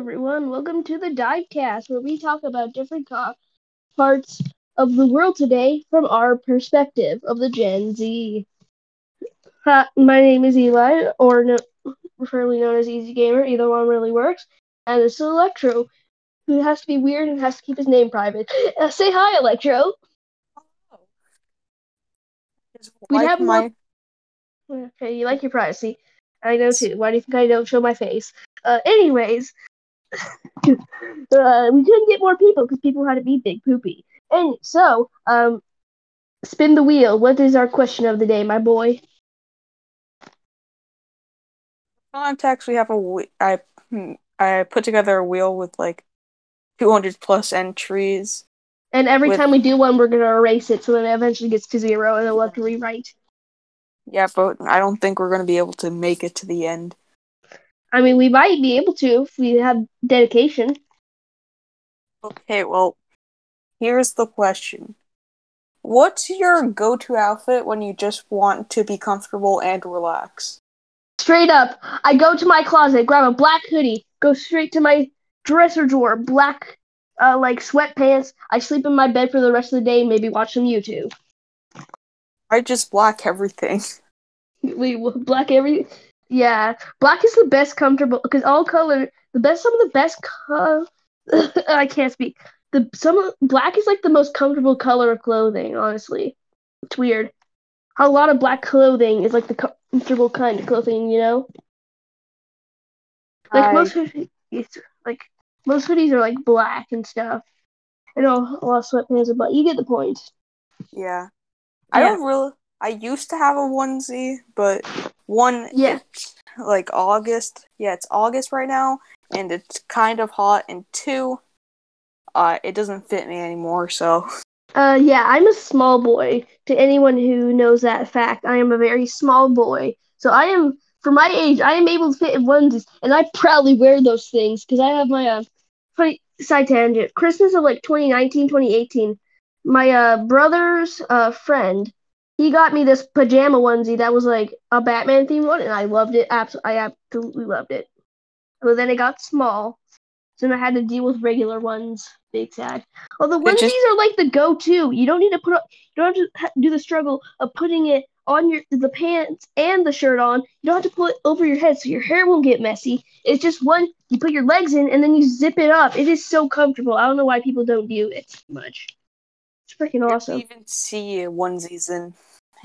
Everyone. Welcome to the Divecast, where we talk about different co- parts of the world today from our perspective of the Gen Z. Hi, my name is Eli, or no, preferably known as Easy Gamer. Either one really works. And this is Electro, who has to be weird and has to keep his name private. Uh, say hi, Electro. We like have my Okay, you like your privacy. I know too. Why do you think I don't show my face? Uh, anyways, uh, we couldn't get more people because people had to be big poopy. And so, um, spin the wheel. What is our question of the day, my boy? context. We have a I hmm, I put together a wheel with like 200 plus entries. And every With- time we do one, we're gonna erase it, so then it eventually gets to zero, and then we'll have to rewrite. Yeah, but I don't think we're gonna be able to make it to the end. I mean, we might be able to if we have dedication. Okay, well, here's the question. What's your go-to outfit when you just want to be comfortable and relax? Straight up, I go to my closet, grab a black hoodie, go straight to my dresser drawer, black, uh, like sweatpants. I sleep in my bed for the rest of the day, maybe watch some YouTube. I just black everything. We black every. Yeah, black is the best comfortable because all color, the best, some of the best. Co- I can't speak. The some of, black is like the most comfortable color of clothing. Honestly, it's weird. A lot of black clothing is like the comfortable kind of clothing, you know. Like I- most hoodies, like most hoodies are like black and stuff. I know a lot of sweatpants are black. You get the point. Yeah. I Yeah. don't really. I used to have a onesie, but one, Yeah. like August. Yeah, it's August right now, and it's kind of hot. And two, uh, it doesn't fit me anymore. So Uh, yeah, I'm a small boy. To anyone who knows that fact, I am a very small boy. So I am, for my age, I am able to fit in onesies, and I proudly wear those things because I have my uh, funny side tangent. Christmas of like 2019, 2018, my uh brother's uh friend, he got me this pajama onesie that was like a Batman themed one, and I loved it. Abs- I absolutely loved it. But then it got small, so then I had to deal with regular ones. Big sad. Although It onesies just- are like the go-to. You don't need to put up, you don't have to do the struggle of putting it on your the pants and the shirt on. You don't have to put it over your head so your hair won't get messy. It's just one you put your legs in and then you zip it up. It is so comfortable. I don't know why people don't do it much. It's freaking awesome. I awesome. even see onesies in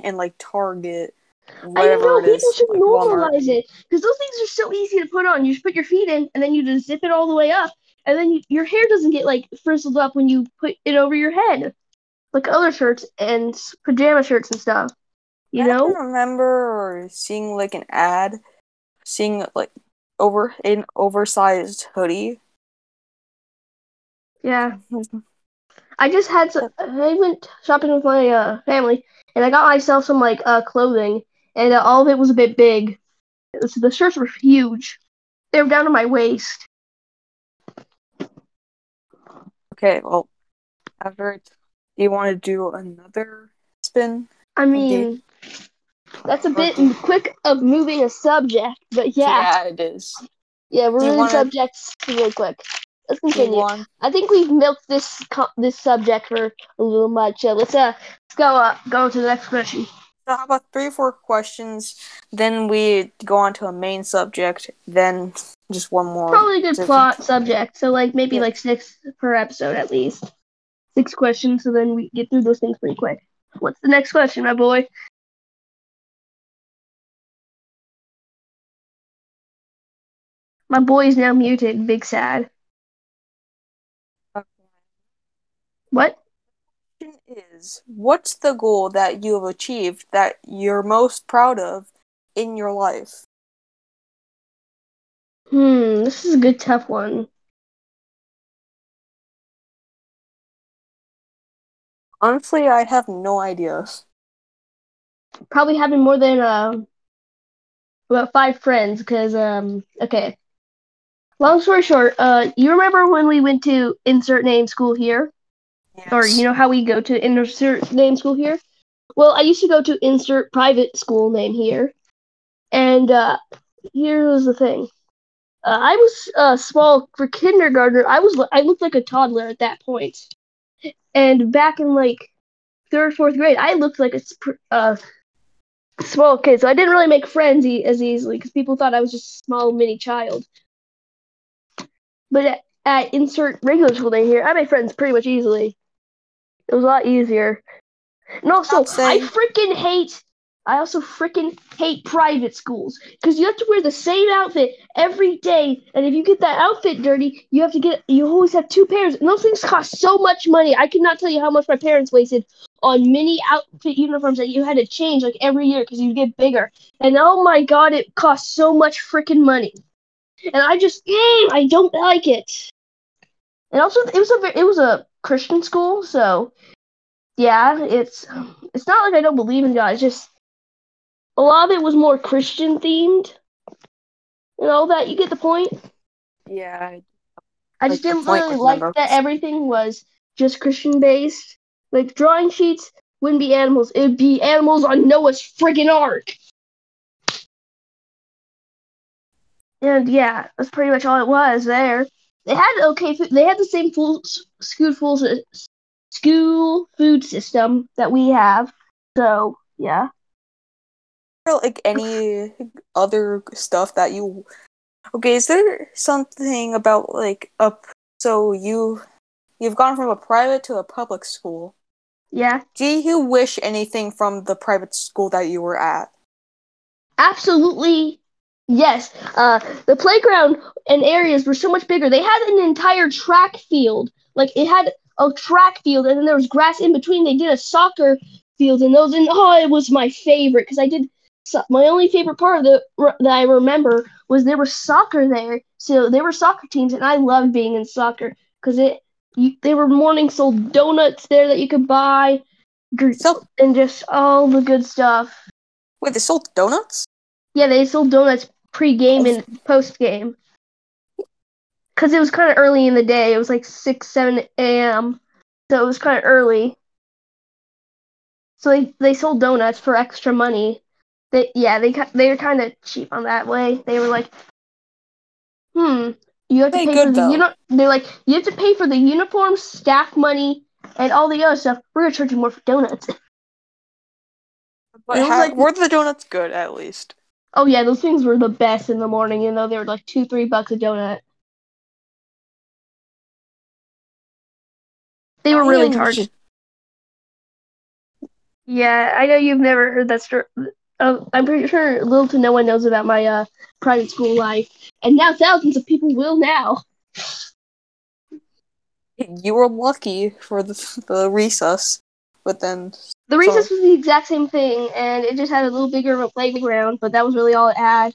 in like Target, I know it is. people should like Walmart. normalize it because those things are so easy to put on. You just put your feet in and then you just zip it all the way up, and then you, your hair doesn't get like frizzled up when you put it over your head, like other shirts and pajama shirts and stuff. You I know? remember seeing like an ad, seeing like over an oversized hoodie. Yeah. I just had some. I went shopping with my uh, family, and I got myself some like uh, clothing, and uh, all of it was a bit big. So the shirts were huge. They were down to my waist. Okay, well, it, do you want to do another spin? I mean, that's a bit quick of moving a subject, but yeah, yeah, it is. yeah, we're moving wanna- subjects real quick. Let's continue. want? I think we've milked this co- this subject for a little much. Uh, let's uh let's go uh go to the next question. So how about three or four questions? Then we go on to a main subject. Then just one more. Probably a good different- plot subject. So like maybe Yeah. like six per episode at least. Six questions, so then we get through those things pretty quick. What's the next question, my boy? My boy is now muted. Big sad. What? question is what's the goal that you have achieved that you're most proud of in your life? Hmm, this is a good tough one. Honestly, I have no idea. Probably having more than uh about five friends, because um okay. Long story short, uh you remember when we went to insert name school here? Or you know how we go to insert name school here? Well, I used to go to insert private school name here. And uh here was the thing. Uh, I was uh, small for kindergartner. I was I looked like a toddler at that point. point, and back in like third fourth grade, I looked like a uh, small kid. So I didn't really make friends e- as easily because people thought I was just a small mini child. But at, at insert regular school day here, I made friends pretty much easily. It was a lot easier. And also, I freaking hate. I also freaking hate private schools because you have to wear the same outfit every day, and if you get that outfit dirty, you have to get. You always have two pairs, and those things cost so much money. I cannot tell you how much my parents wasted on mini outfit uniforms that you had to change like every year because you get bigger. And oh my god, it costs so much freaking money. And I just, mm, I don't like it. And also, it was a it was a Christian school, so yeah, it's it's not like I don't believe in God. It's just a lot of it was more Christian themed. You know that you get the point. Yeah. I just didn't really like numbers. that everything was just Christian based. Like drawing sheets wouldn't be animals; it'd be animals on Noah's friggin' ark. And yeah, that's pretty much all it was there. They had okay, food. they had the same full school full school food system that we have. So yeah. Or, like any other stuff that you okay is there something about like up so you you've gone from a private to a public school Yeah, do you wish anything from the private school that you were at absolutely. Yes. Uh, the playground and areas were so much bigger. They had an entire track field. Like it had a track field, and then there was grass in between. They did a soccer field, and those. And oh, it was my favorite because I did. So, my only favorite part of the that I remember was there was soccer there. So there were soccer teams, and I loved being in soccer because it. You, they were morning sold donuts there that you could buy, So- and just all the good stuff. wait they sold donuts Yeah, they sold donuts pre-game and post-game. Cause it was kind of early in the day. It was like six, seven a.m. So it was kind of early. So they they sold donuts for extra money. They yeah they they were kind of cheap on that way. They were like, hmm, you have to They pay good, for the though. uni- They're like you have to pay for the uniform, staff money, and all the other stuff. We're gonna charge you more for donuts. but It was how, like- were the donuts good at least Oh yeah, those things were the best in the morning. You know they were like two, three bucks a donut. They were really am hard. Yeah, I know you've never heard that story. Oh, I'm pretty sure little to no one knows about my uh, private school life, and now thousands of people will now. you were lucky for the the recess but then The recess was the exact same thing, and it just had a little bigger of a playground, but that was really all it had.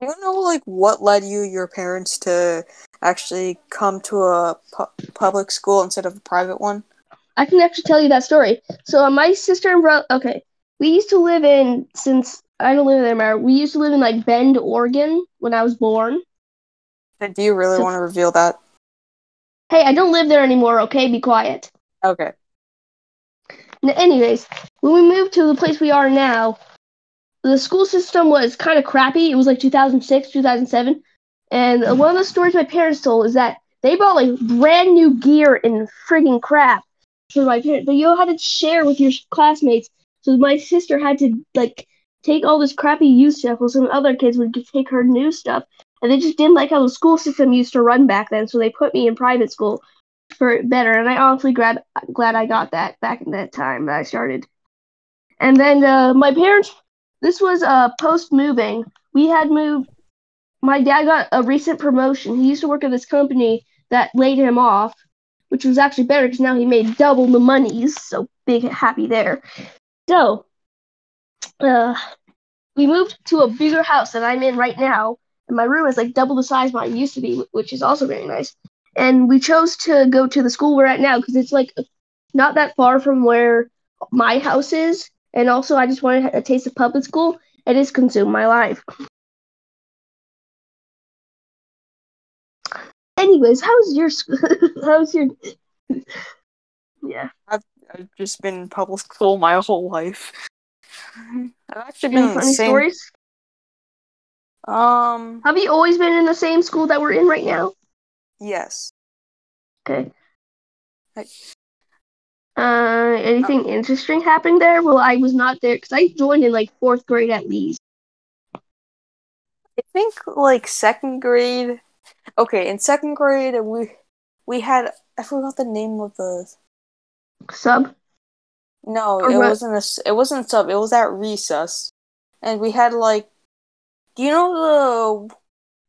Do you know like what led you your parents to actually come to a pu- public school instead of a private one? I can actually tell you that story. So uh, my sister and brother, okay, we used to live in since I don't live there anymore. We used to live in like Bend, Oregon when I was born. And do you really So- want to reveal that? Hey, I don't live there anymore. Okay, be quiet. Okay. Anyways, when we moved to the place we are now, the school system was kind of crappy. It was like 2006, 2007. And one of the stories my parents told is that they bought like brand new gear and friggin' crap for my parents, but you had to share with your classmates. So my sister had to like take all this crappy used stuff while some other kids would take her new stuff. And they just didn't like how the school system used to run back then, so they put me in private school for it better. And I honestly glad glad I got that back in that time that I started. And then uh, my parents, this was uh, post moving. We had moved. My dad got a recent promotion. He used to work at this company that laid him off, which was actually better because now he made double the monies. So big happy there. So, uh, we moved to a bigger house that I'm in right now, and my room is like double the size mine used to be, which is also very nice. And we chose to go to the school we're at now because it's like not that far from where my house is, and also I just wanted a taste of public school. It has consumed my life. Anyways, how's your how's your yeah? I've just been in public school my whole life. I've actually been Any in the funny same. stories? Um. Have you always been in the same school that we're in right now? Yes. Okay. Right. Uh, anything interesting happening there? Well, I was not there because I joined in like fourth grade at least. I think like second grade. Okay, in second grade we we had I forgot the name of the Sub. no Or it what? wasn't a it wasn't sub it was at recess, and we had like do you know the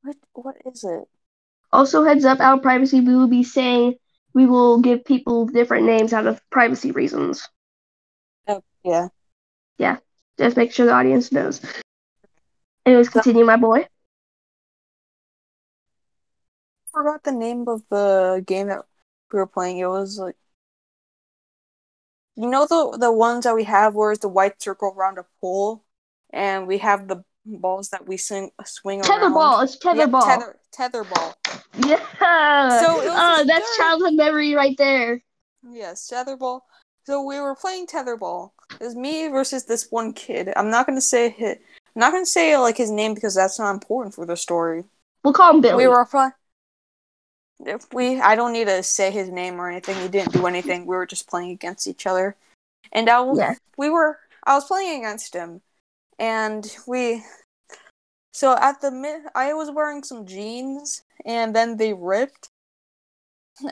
what what is it Also, heads up, out of privacy, we will be saying we will give people different names out of privacy reasons. oh, yeah Yeah. Just make sure the audience knows. Anyways, continue, my boy. forgot the name of the game that we were playing. It was like you know the the ones that we have where it's the white circle around a pole, and we have the balls that we swing swing around. Tetherball. It's Yep, tetherball. tether tetherball. Yeah. So oh, that's childhood memory right there. Yes, tetherball. So we were playing tetherball. It was me versus this one kid. I'm not gonna say hit. I'm not gonna say like his name because that's not important for the story. We'll call him Billy. We were playing. If we, I don't need to say his name or anything. He didn't do anything. We were just playing against each other, and I, Yeah. we were. I was playing against him, and we. So at the mid, I was wearing some jeans, and then they ripped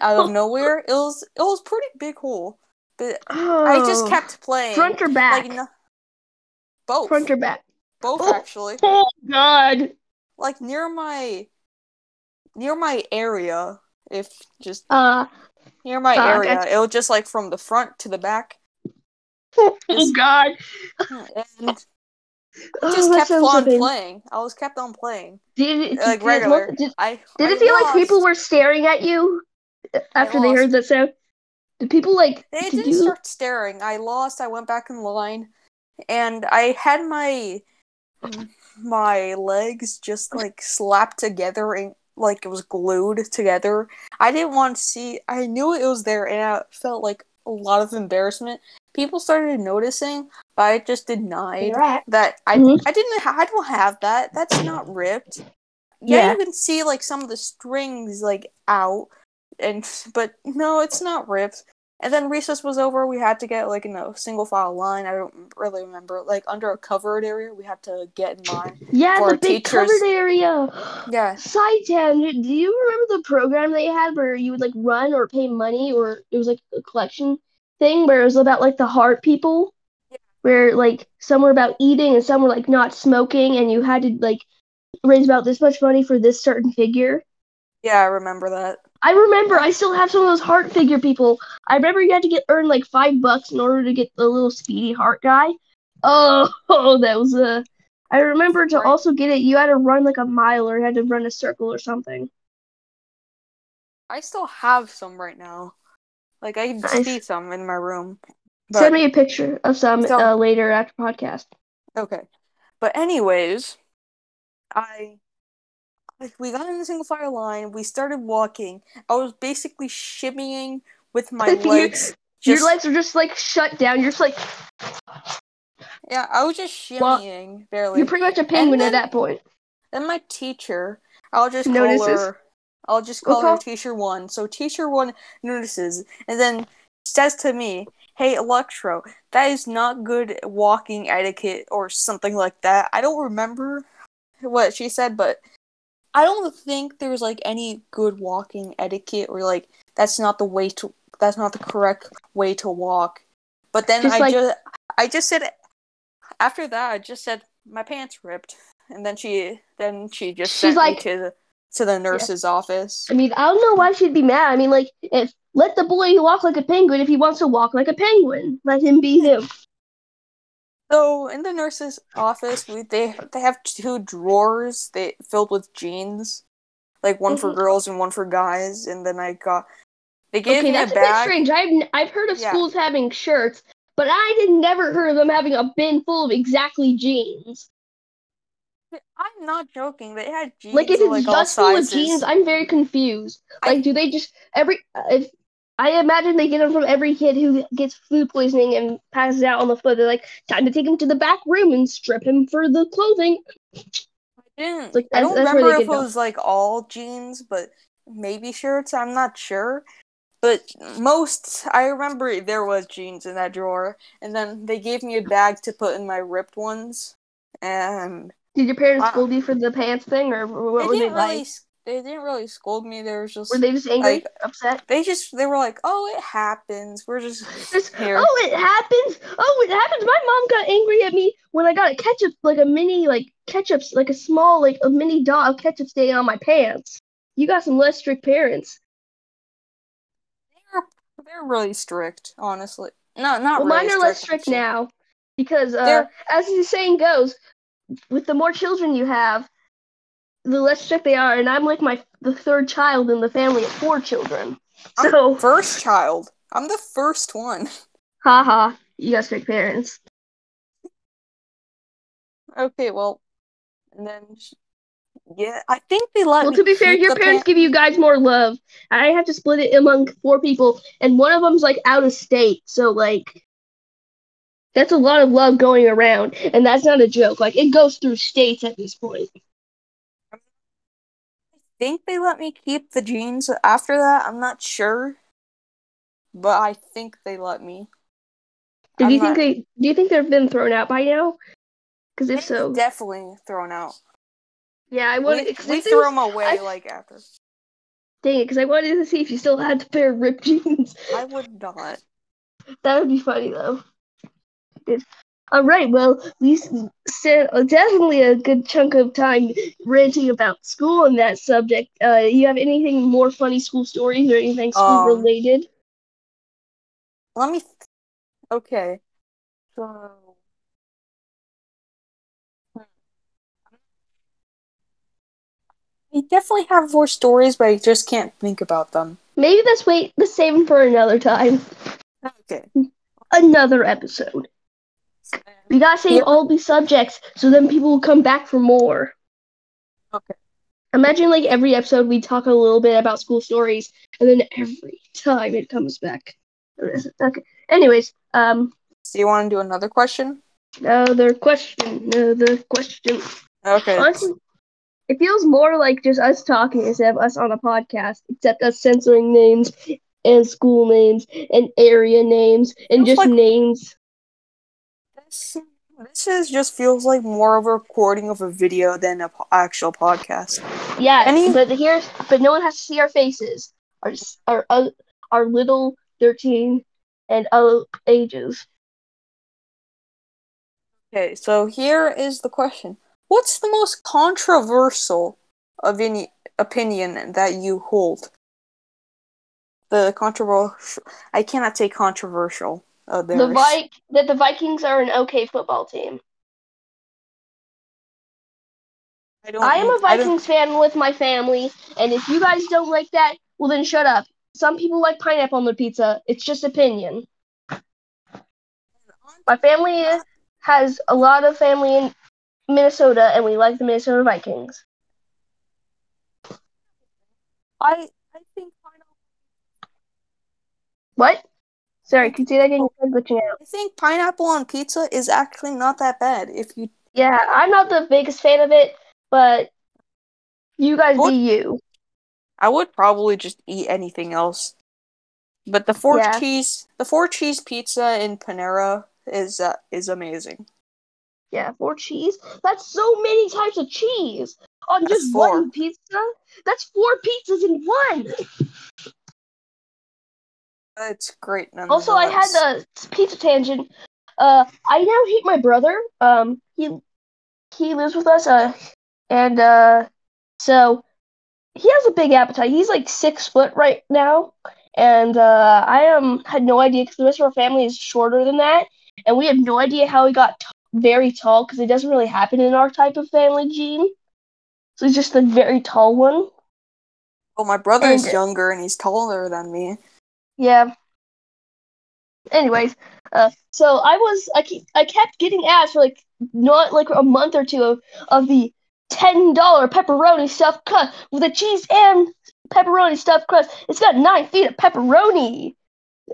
out of nowhere. It was it was pretty big hole, but oh, I just kept playing. front or back. like no, both, front or back. both Oh. actually. Oh God. Like near my near my area. If just Uh. near my Ah, area, it was just like from the front to the back, Oh God. and Oh, just that kept on so playing. I was kept on playing Did it, like did, regular. Did, I did I it feel like people were staring at you after they lost. heard that sound? Did people like? They did didn't you? start staring. I lost. I went back in line, and I had my my legs just like slapped together and like it was glued together. I didn't want to see. I knew it was there, and I felt like a lot of embarrassment. People started noticing, but I just denied that I Mhm. I didn't ha- I don't have that. That's not ripped. Yeah, Yeah. you can see like some of the strings like out, and but no, it's not ripped. And then recess was over. We had to get like in a single file line. I don't really remember. Like under a covered area, we had to get in line. Yeah, the big teachers. covered area. Yeah, Side tangent. Do you remember the program they had where you would like run or pay money, or it was like a collection thing where it was about like the heart people, where like some were about eating and some were like not smoking, and you had to like raise about this much money for this certain figure. yeah, I remember that. I remember. I still have some of those heart figure people. I remember you had to get earn like five bucks in order to get the little speedy heart guy. Oh, that was a. I remember to also get it. You had to run like a mile or you had to run a circle or something. I still have some right now. Like I can Nice. see some in my room. Send me a picture of some So- uh, later after podcast. okay. But anyways, I like we got in the single file line. We started walking. I was basically shimmying with my Your- legs. Your just- legs are just like shut down. You're just like Yeah, I was just Well, shimmying barely. you're pretty much a penguin then- at that point. Then my teacher, I'll just call her. I'll just call Okay. her Teacher One. So Teacher One notices, and then says to me, "Hey, Electro, that is not good walking etiquette or something like that." I don't remember what she said, but I don't think there's like any good walking etiquette or like that's not the way to. That's not the correct way to walk. But then Just I like- just, I just said, after that, I just said my pants ripped, and then she, then she just She's sent like- me to to the nurse's office. I mean, I don't know why she'd be mad. I mean, like, if let the boy walk like a penguin if he wants to walk like a penguin. Let him be him. So in the nurse's office, we they they have two drawers they filled with jeans, like one for Mhm. girls and one for guys. And then I got they gave Okay, me that's a a bit bag. strange. I've I've heard of Yeah. schools having shirts, but I did never heard of them having a bin full of exactly jeans. I'm not joking. They had jeans Like if it's like just full of jeans, I'm very confused. I- Like, do they just every if I imagine they get them from every kid who gets food poisoning and passes out on the floor. They're like, time to take him to the back room and strip him for the clothing. My didn't. Like, I don't remember if it was like all jeans, but maybe shirts. I'm not sure. But most, I remember there was jeans in that drawer, and then they gave me a bag to put in my ripped ones, and Did your parents Wow. scold you for the pants thing, or what they didn't really. like? They didn't really scold me. They were just. Were they just angry, like- upset? They just. They were like, "Oh, it happens. We're just Just, here." oh, it happens. Oh, it happens. My mom got angry at me when I got a ketchup, like a mini, like ketchup, like a small, like a mini dot of ketchup stain on my pants. You got some less strict parents. They're, they're really strict, honestly. No, not Well, really mine are less strict, strict now because, uh, as the saying goes, with the more children you have, the less strict they are. And I'm like my the third child in the family of four children. I'm So, First child. I'm the first one. haha, you got strict parents. Okay, well, and then yeah, I think they let Well, to be fair, your parents pan- give you guys more love. I have to split it among four people, and one of them's like out of state, so like that's a lot of love going around, and that's not a joke. Like it goes through states at this point. I think they let me keep the jeans after that. I'm not sure, but I think they let me. Do I'm you think they? Do you think they've been thrown out by now? Because if so, definitely thrown out. yeah, I We, wanted. Cause we threw was- them away I- like after. Dang it! Because I wanted to see if you still had the pair of ripped jeans. I would not. That would be funny though. All right. Well, we spent definitely a good chunk of time ranting about school and that subject. Uh, you have anything more funny school stories or anything school Um, related? Let me. Th- okay. So. Hmm. I definitely have more stories, but I just can't think about them. Maybe let's wait. Let's save them for another time. Okay. Another episode. We gotta save Yeah. all these subjects so then people will come back for more. Okay. Imagine like every episode we talk a little bit about school stories, and then every time it comes back. Okay. Anyways, um, So you want to do another question? another question. Another question. Okay. Honestly, it feels more like just us talking instead of us on a podcast, except us censoring names and school names and area names and just like- names. This, this is just feels like more of a recording of a video than an po- actual podcast. Yeah, Any- but here, but no one has to see our faces. Our our uh, our little thirteen and other ages. Okay, so here is the question: What's the most controversial of any opinion that you hold? The controversial. I cannot say controversial. Uh, The there's- Vi- that the Vikings are an okay football team. I don't. I am a I don't- Vikings fan with my family, and if you guys don't like that, well then shut up. Some people like pineapple on their pizza. It's just opinion. My family has a lot of family in Minnesota, and we like the Minnesota Vikings. I I think pineapple. What? Sorry, can you say that again? You're glitching out. I think pineapple on pizza is actually not that bad. If you Yeah, I'm not the biggest fan of it, but you guys What? be you. I would probably just eat anything else. But the four Yeah. cheese, the four cheese pizza in Panera is uh, is amazing. Yeah, four cheese. That's so many types of cheese on That's just four. one pizza. That's four pizzas in one. It's great. Also, I had the pizza tangent. Uh, I now hate my brother. Um, he he lives with us. Uh, and uh, so he has a big appetite. He's like six foot right now, and uh, I um had no idea because the rest of our family is shorter than that, and we have no idea how he got t- very tall because it doesn't really happen in our type of family gene. So he's just the very tall one. Well, my brother is and- younger and he's taller than me. Yeah. Anyways, uh, so I was I keep, I kept getting asked for like not like a month or two of, of the ten dollar pepperoni stuffed crust with the cheese and pepperoni stuffed crust. It's got nine feet of pepperoni.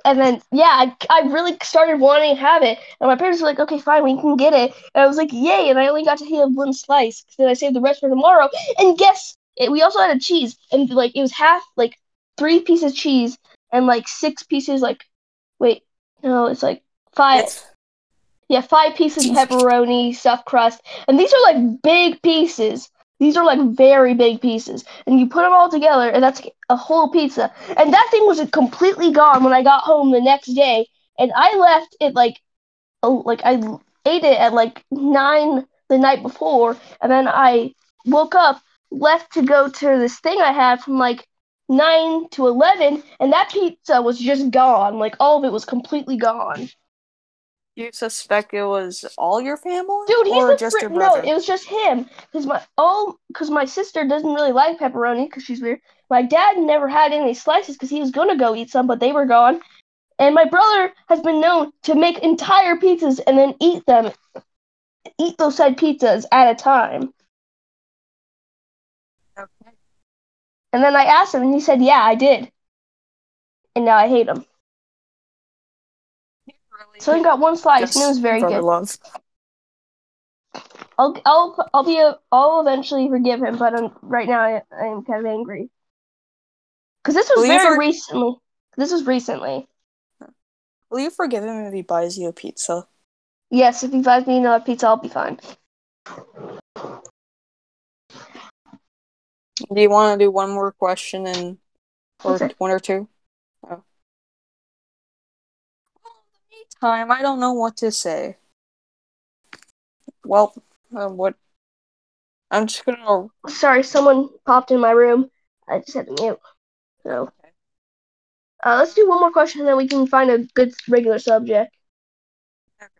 And then yeah, I, I really started wanting to have it, and my parents were like, "Okay, fine, we can get it." And I was like, "Yay!" And I only got to have one slice, then I saved the rest for tomorrow. And guess it, we also had a cheese, and like it was half like three pieces of cheese and like six pieces like wait no it's like five. Yeah five pieces pepperoni stuffed crust and these are like big pieces. These are like very big pieces and you put them all together and that's a whole pizza. And that thing was completely gone when i got home the next day and i left it like oh, like i ate it at like nine the night before and then i woke up left to go to this thing i had from like 9 to 11 and that pizza was just gone. Like all of it was completely gone. You suspect it was all your family, dude he's or a just fri- your no it was just him. Because my all because my sister doesn't really like pepperoni because she's weird. My dad never had any slices because he was gonna go eat some but they were gone. And my brother has been known to make entire pizzas and then eat them eat those said pizzas at a time and then i asked him and he said yeah i did and now i hate him so he got one slice and it was very good love. I'll I'll I'll be a, I'll eventually forgive him, but um, right now I, I am kind of angry because this was Will very for- recently. This was recently. Will you forgive him if he buys you a pizza? Yes, if he buys me another pizza, I'll be fine. Do you want to do one more question and or Okay. one or two? Oh. Time. I don't know what to say. Well, uh, what? I'm just gonna. Sorry, someone popped in my room. I just had to mute. So, uh, let's do one more question, and then we can find a good regular subject. Okay.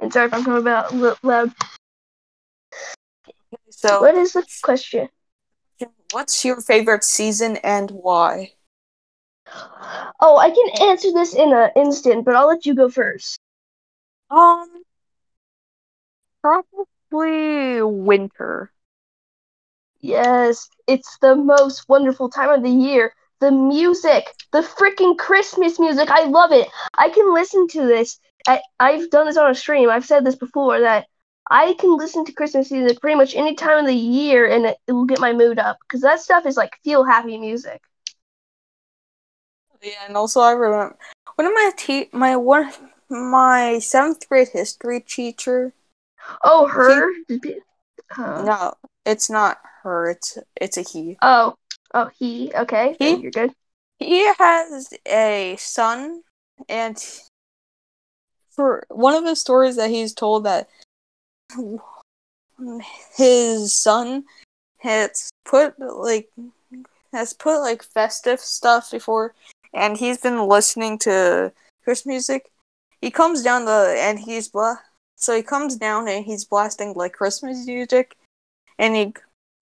And sorry if I'm coming about loud. So, What is the question? What's your favorite season and why? Oh, I can answer this in an instant, but I'll let you go first. Um, probably winter. Yes, it's the most wonderful time of the year. The music, the freaking Christmas music, I love it. I can listen to this. I, I've done this on a stream. I've said this before that I can listen to Christmas music pretty much any time of the year and it, it will get my mood up because that stuff is like feel happy music. Yeah, and also I remember one of my te- my one my seventh grade history teacher. Oh, her? Uh, No, it's not her. It's it's a he. Oh, oh, he. Okay, He? you're good. He has a son, and for one of the stories that he's told that his son has put like has put like festive stuff before, and he's been listening to Christmas music. He comes down the and he's bla- so he comes down and he's blasting like Christmas music, and he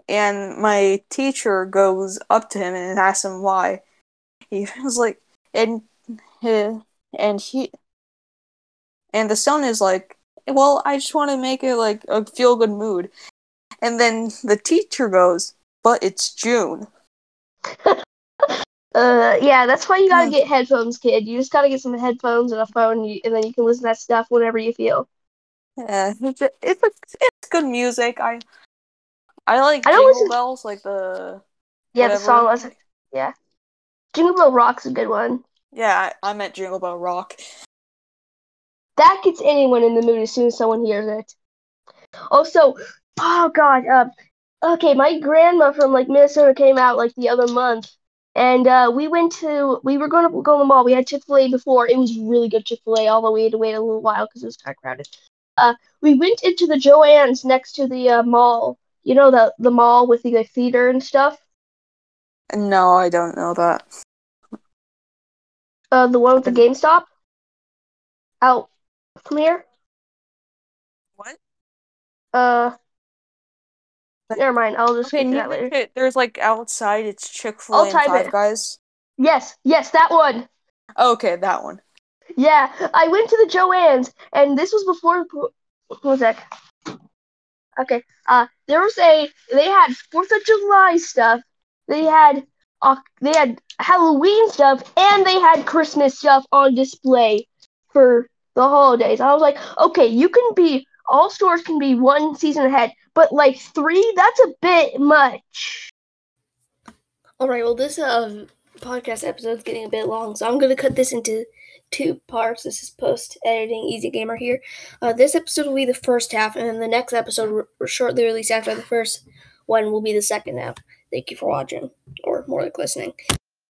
and my teacher goes up to him and asks him why. He was like, and he, and he and the son is like, well, I just want to make it like a feel good mood. And then the teacher goes, but it's June. Uh, yeah, that's why you gotta Hmm. get headphones, kid. You just gotta get some headphones and a phone, and then you can listen to that stuff whenever you feel. Yeah, it's a, it's, a, it's good music. I I like I don't Jingle listen- Bells, like the Yeah, whatever. the song was yeah. Jingle Bell Rock's a good one. Yeah, I, I meant Jingle Bell Rock. That gets anyone in the mood as soon as someone hears it. Also, oh god, uh, okay, my grandma from like Minnesota came out like the other month, and uh, we went to we were going to go to the mall. We had Chick Fil A before. It was really good Chick Fil A, although we had to wait a little while because it was kind of crowded. Uh, we went into the Joann's next to the uh, mall. You know the the mall with the like, theater and stuff. No, I don't know that. Uh, the one with the GameStop out here. What? Uh, never mind. I'll just Okay, get that later. there's like outside. It's Chick Fil I'll A Five it. Guys. Yes, yes, that one. Okay, that one. Yeah, I went to the Joann's, and this was before. One sec. Okay. Uh, there was a. They had Fourth of July stuff. They had they had Halloween stuff and they had Christmas stuff on display for the holidays. I was like, okay, you can be all stores can be one season ahead, but like three, that's a bit much. All right, well, this uh, podcast episode is getting a bit long, so I'm going to cut this into two parts. This is post editing Easy Gamer here. Uh, this episode will be the first half, and then the next episode, shortly released after the first one, will be the second half. Thank you for watching, or more like listening.